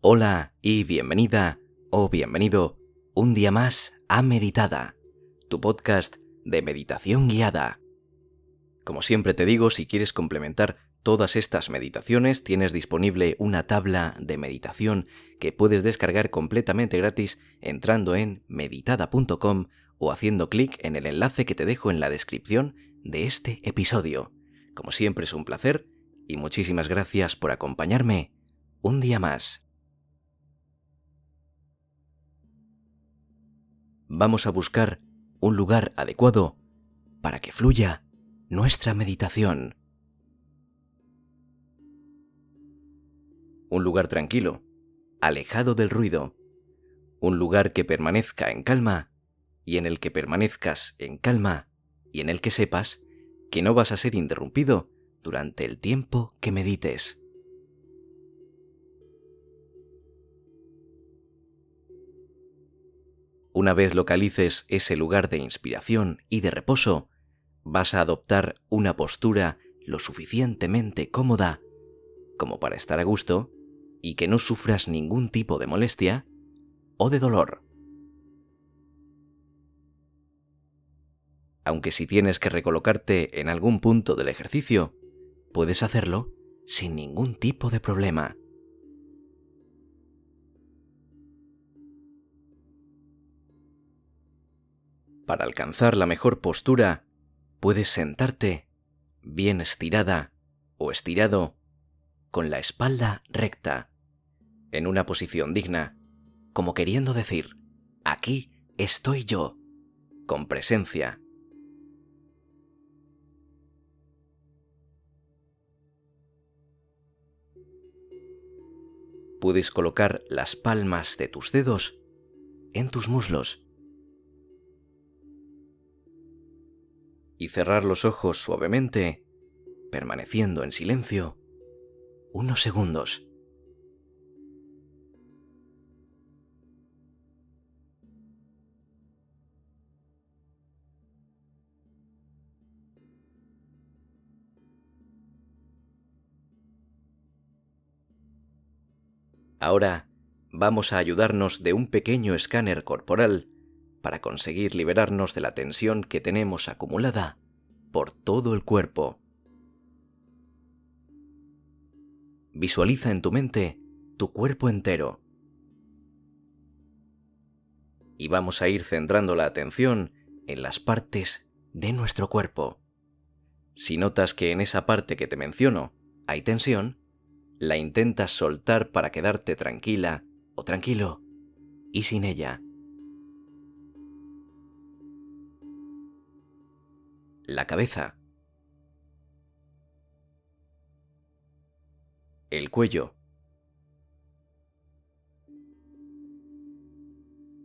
Hola y bienvenida o bienvenido un día más a Meditada, tu podcast de meditación guiada. Como siempre te digo, si quieres complementar todas estas meditaciones, tienes disponible una tabla de meditación que puedes descargar completamente gratis entrando en meditada.com o haciendo clic en el enlace que te dejo en la descripción de este episodio. Como siempre es un placer y muchísimas gracias por acompañarme un día más. Vamos a buscar un lugar adecuado para que fluya nuestra meditación. Un lugar tranquilo, alejado del ruido, un lugar que permanezca en calma y en el que permanezcas en calma y en el que sepas que no vas a ser interrumpido durante el tiempo que medites. Una vez localices ese lugar de inspiración y de reposo, vas a adoptar una postura lo suficientemente cómoda como para estar a gusto y que no sufras ningún tipo de molestia o de dolor. Aunque si tienes que recolocarte en algún punto del ejercicio, puedes hacerlo sin ningún tipo de problema. Para alcanzar la mejor postura, puedes sentarte bien estirada o estirado, con la espalda recta, en una posición digna, como queriendo decir, aquí estoy yo, con presencia. Puedes colocar las palmas de tus dedos en tus muslos y cerrar los ojos suavemente, permaneciendo en silencio unos segundos. Ahora vamos a ayudarnos de un pequeño escáner corporal para conseguir liberarnos de la tensión que tenemos acumulada por todo el cuerpo. Visualiza en tu mente tu cuerpo entero. Y vamos a ir centrando la atención en las partes de nuestro cuerpo. Si notas que en esa parte que te menciono hay tensión, la intentas soltar para quedarte tranquila o tranquilo y sin ella. La cabeza, el cuello,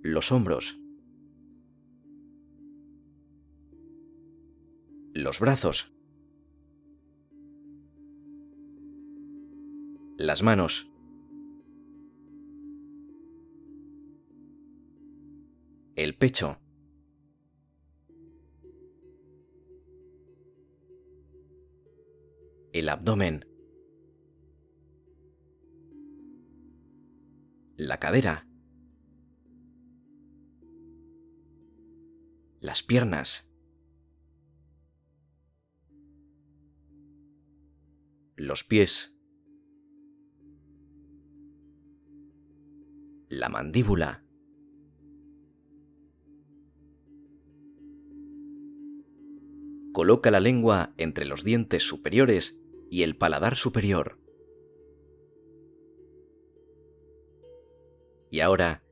los hombros, los brazos, las manos, el pecho, el abdomen, la cadera, las piernas, los pies, la mandíbula, coloca la lengua entre los dientes superiores y el paladar superior. Y ahora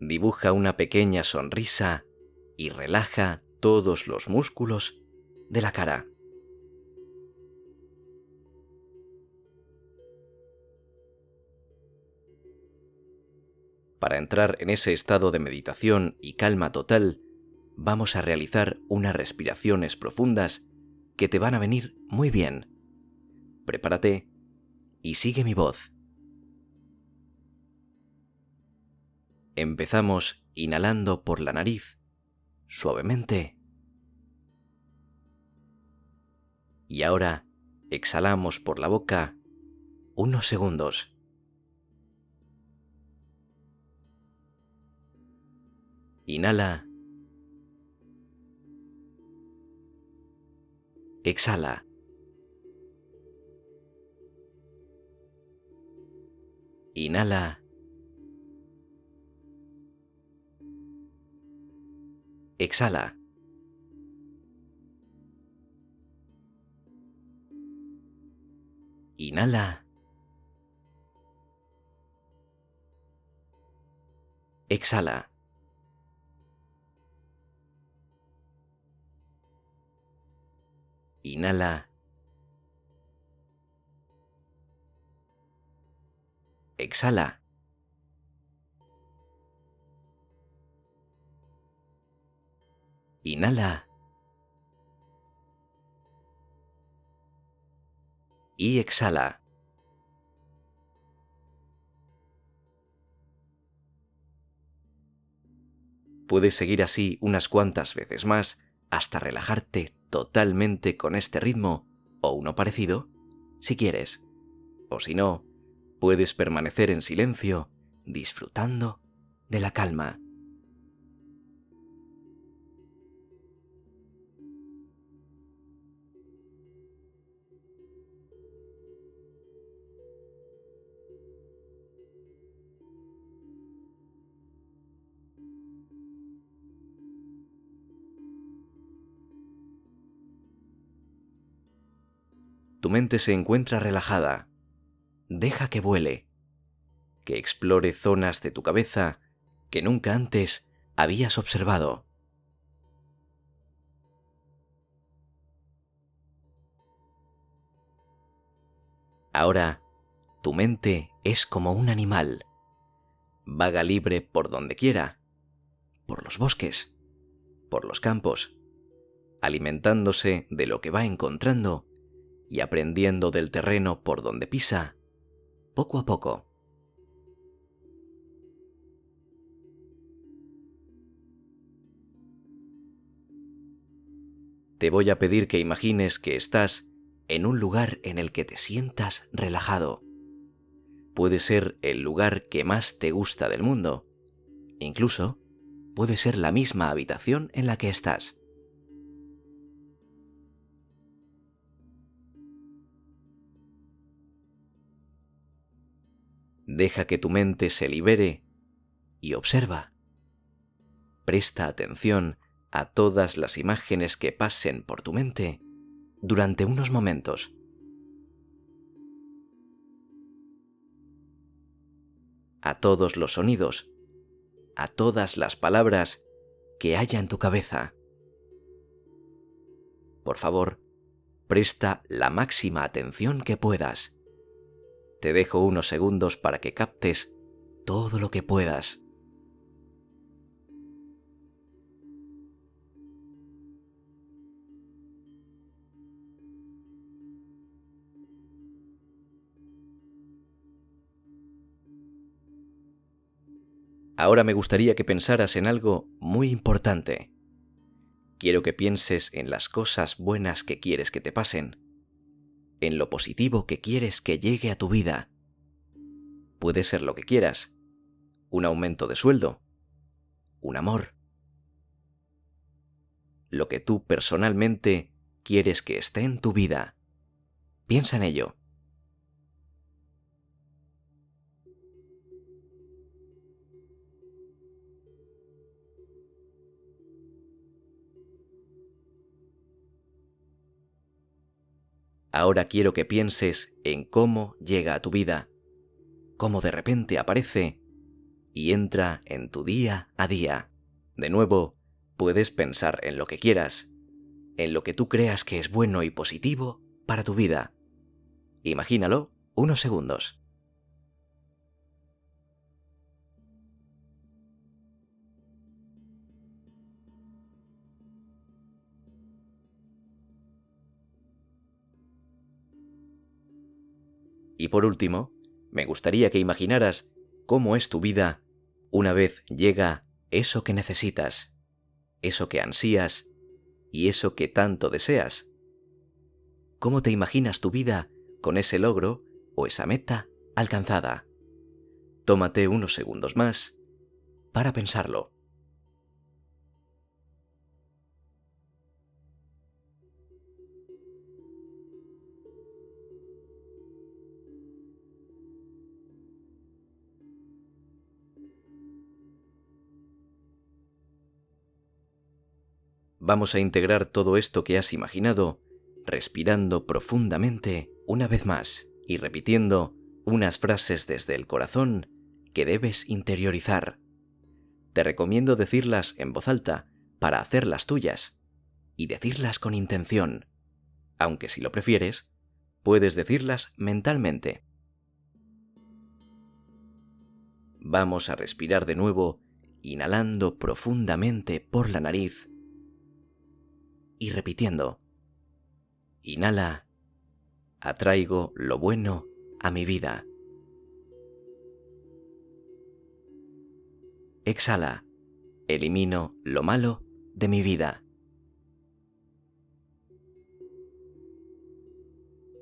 dibuja una pequeña sonrisa y relaja todos los músculos de la cara. Para entrar en ese estado de meditación y calma total, vamos a realizar unas respiraciones profundas que te van a venir muy bien prepárate y sigue mi voz. Empezamos inhalando por la nariz, suavemente. Y ahora exhalamos por la boca unos segundos. Inhala. Exhala. Inhala. Exhala. Inhala. Exhala. Inhala. Exhala. Inhala. Y exhala. Puedes seguir así unas cuantas veces más hasta relajarte totalmente con este ritmo o uno parecido, si quieres. O si no, puedes permanecer en silencio disfrutando de la calma. Tu mente se encuentra relajada. Deja que vuele, que explore zonas de tu cabeza que nunca antes habías observado. Ahora, tu mente es como un animal. Vaga libre por donde quiera, por los bosques, por los campos, alimentándose de lo que va encontrando y aprendiendo del terreno por donde pisa, poco a poco. Te voy a pedir que imagines que estás en un lugar en el que te sientas relajado. Puede ser el lugar que más te gusta del mundo. Incluso puede ser la misma habitación en la que estás. Deja que tu mente se libere y observa. Presta atención a todas las imágenes que pasen por tu mente durante unos momentos. A todos los sonidos, a todas las palabras que haya en tu cabeza. Por favor, presta la máxima atención que puedas. Te dejo unos segundos para que captes todo lo que puedas. Ahora me gustaría que pensaras en algo muy importante. Quiero que pienses en las cosas buenas que quieres que te pasen en lo positivo que quieres que llegue a tu vida. Puede ser lo que quieras. Un aumento de sueldo. Un amor. Lo que tú personalmente quieres que esté en tu vida. Piensa en ello. Ahora quiero que pienses en cómo llega a tu vida, cómo de repente aparece y entra en tu día a día. De nuevo, puedes pensar en lo que quieras, en lo que tú creas que es bueno y positivo para tu vida. Imagínalo unos segundos. Y por último, me gustaría que imaginaras cómo es tu vida una vez llega eso que necesitas, eso que ansías y eso que tanto deseas. ¿Cómo te imaginas tu vida con ese logro o esa meta alcanzada? Tómate unos segundos más para pensarlo. Vamos a integrar todo esto que has imaginado respirando profundamente una vez más y repitiendo unas frases desde el corazón que debes interiorizar. Te recomiendo decirlas en voz alta para hacerlas tuyas y decirlas con intención, aunque si lo prefieres, puedes decirlas mentalmente. Vamos a respirar de nuevo, inhalando profundamente por la nariz y repitiendo. Inhala, atraigo lo bueno a mi vida. Exhala, elimino lo malo de mi vida.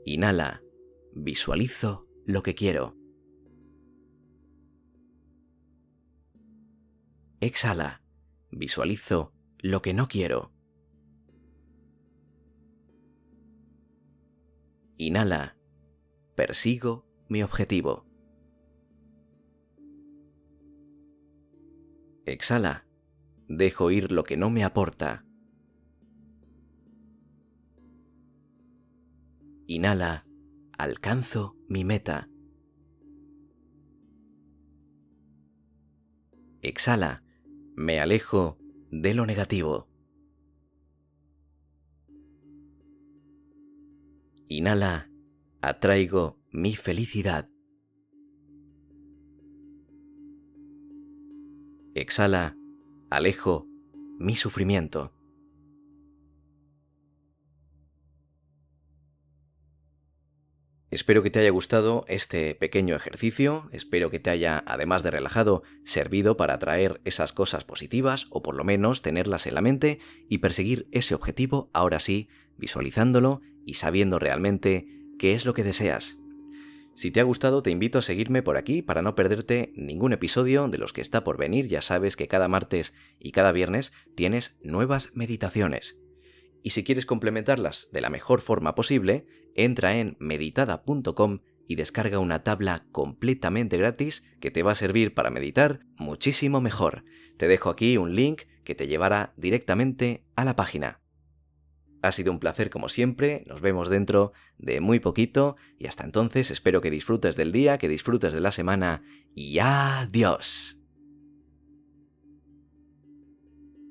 Inhala, visualizo lo que quiero. Exhala, visualizo lo que no quiero. Inhala, persigo mi objetivo. Exhala, dejo ir lo que no me aporta. Inhala, alcanzo mi meta. Exhala, me alejo de lo negativo. Inhala, atraigo mi felicidad. Exhala, alejo mi sufrimiento. Espero que te haya gustado este pequeño ejercicio, espero que te haya, además de relajado, servido para atraer esas cosas positivas o por lo menos tenerlas en la mente y perseguir ese objetivo, ahora sí, visualizándolo y sabiendo realmente qué es lo que deseas. Si te ha gustado, te invito a seguirme por aquí para no perderte ningún episodio de los que está por venir. Ya sabes que cada martes y cada viernes tienes nuevas meditaciones. Y si quieres complementarlas de la mejor forma posible, entra en meditada.com y descarga una tabla completamente gratis que te va a servir para meditar muchísimo mejor. Te dejo aquí un link que te llevará directamente a la página. Ha sido un placer como siempre, nos vemos dentro de muy poquito y hasta entonces espero que disfrutes del día, que disfrutes de la semana y adiós.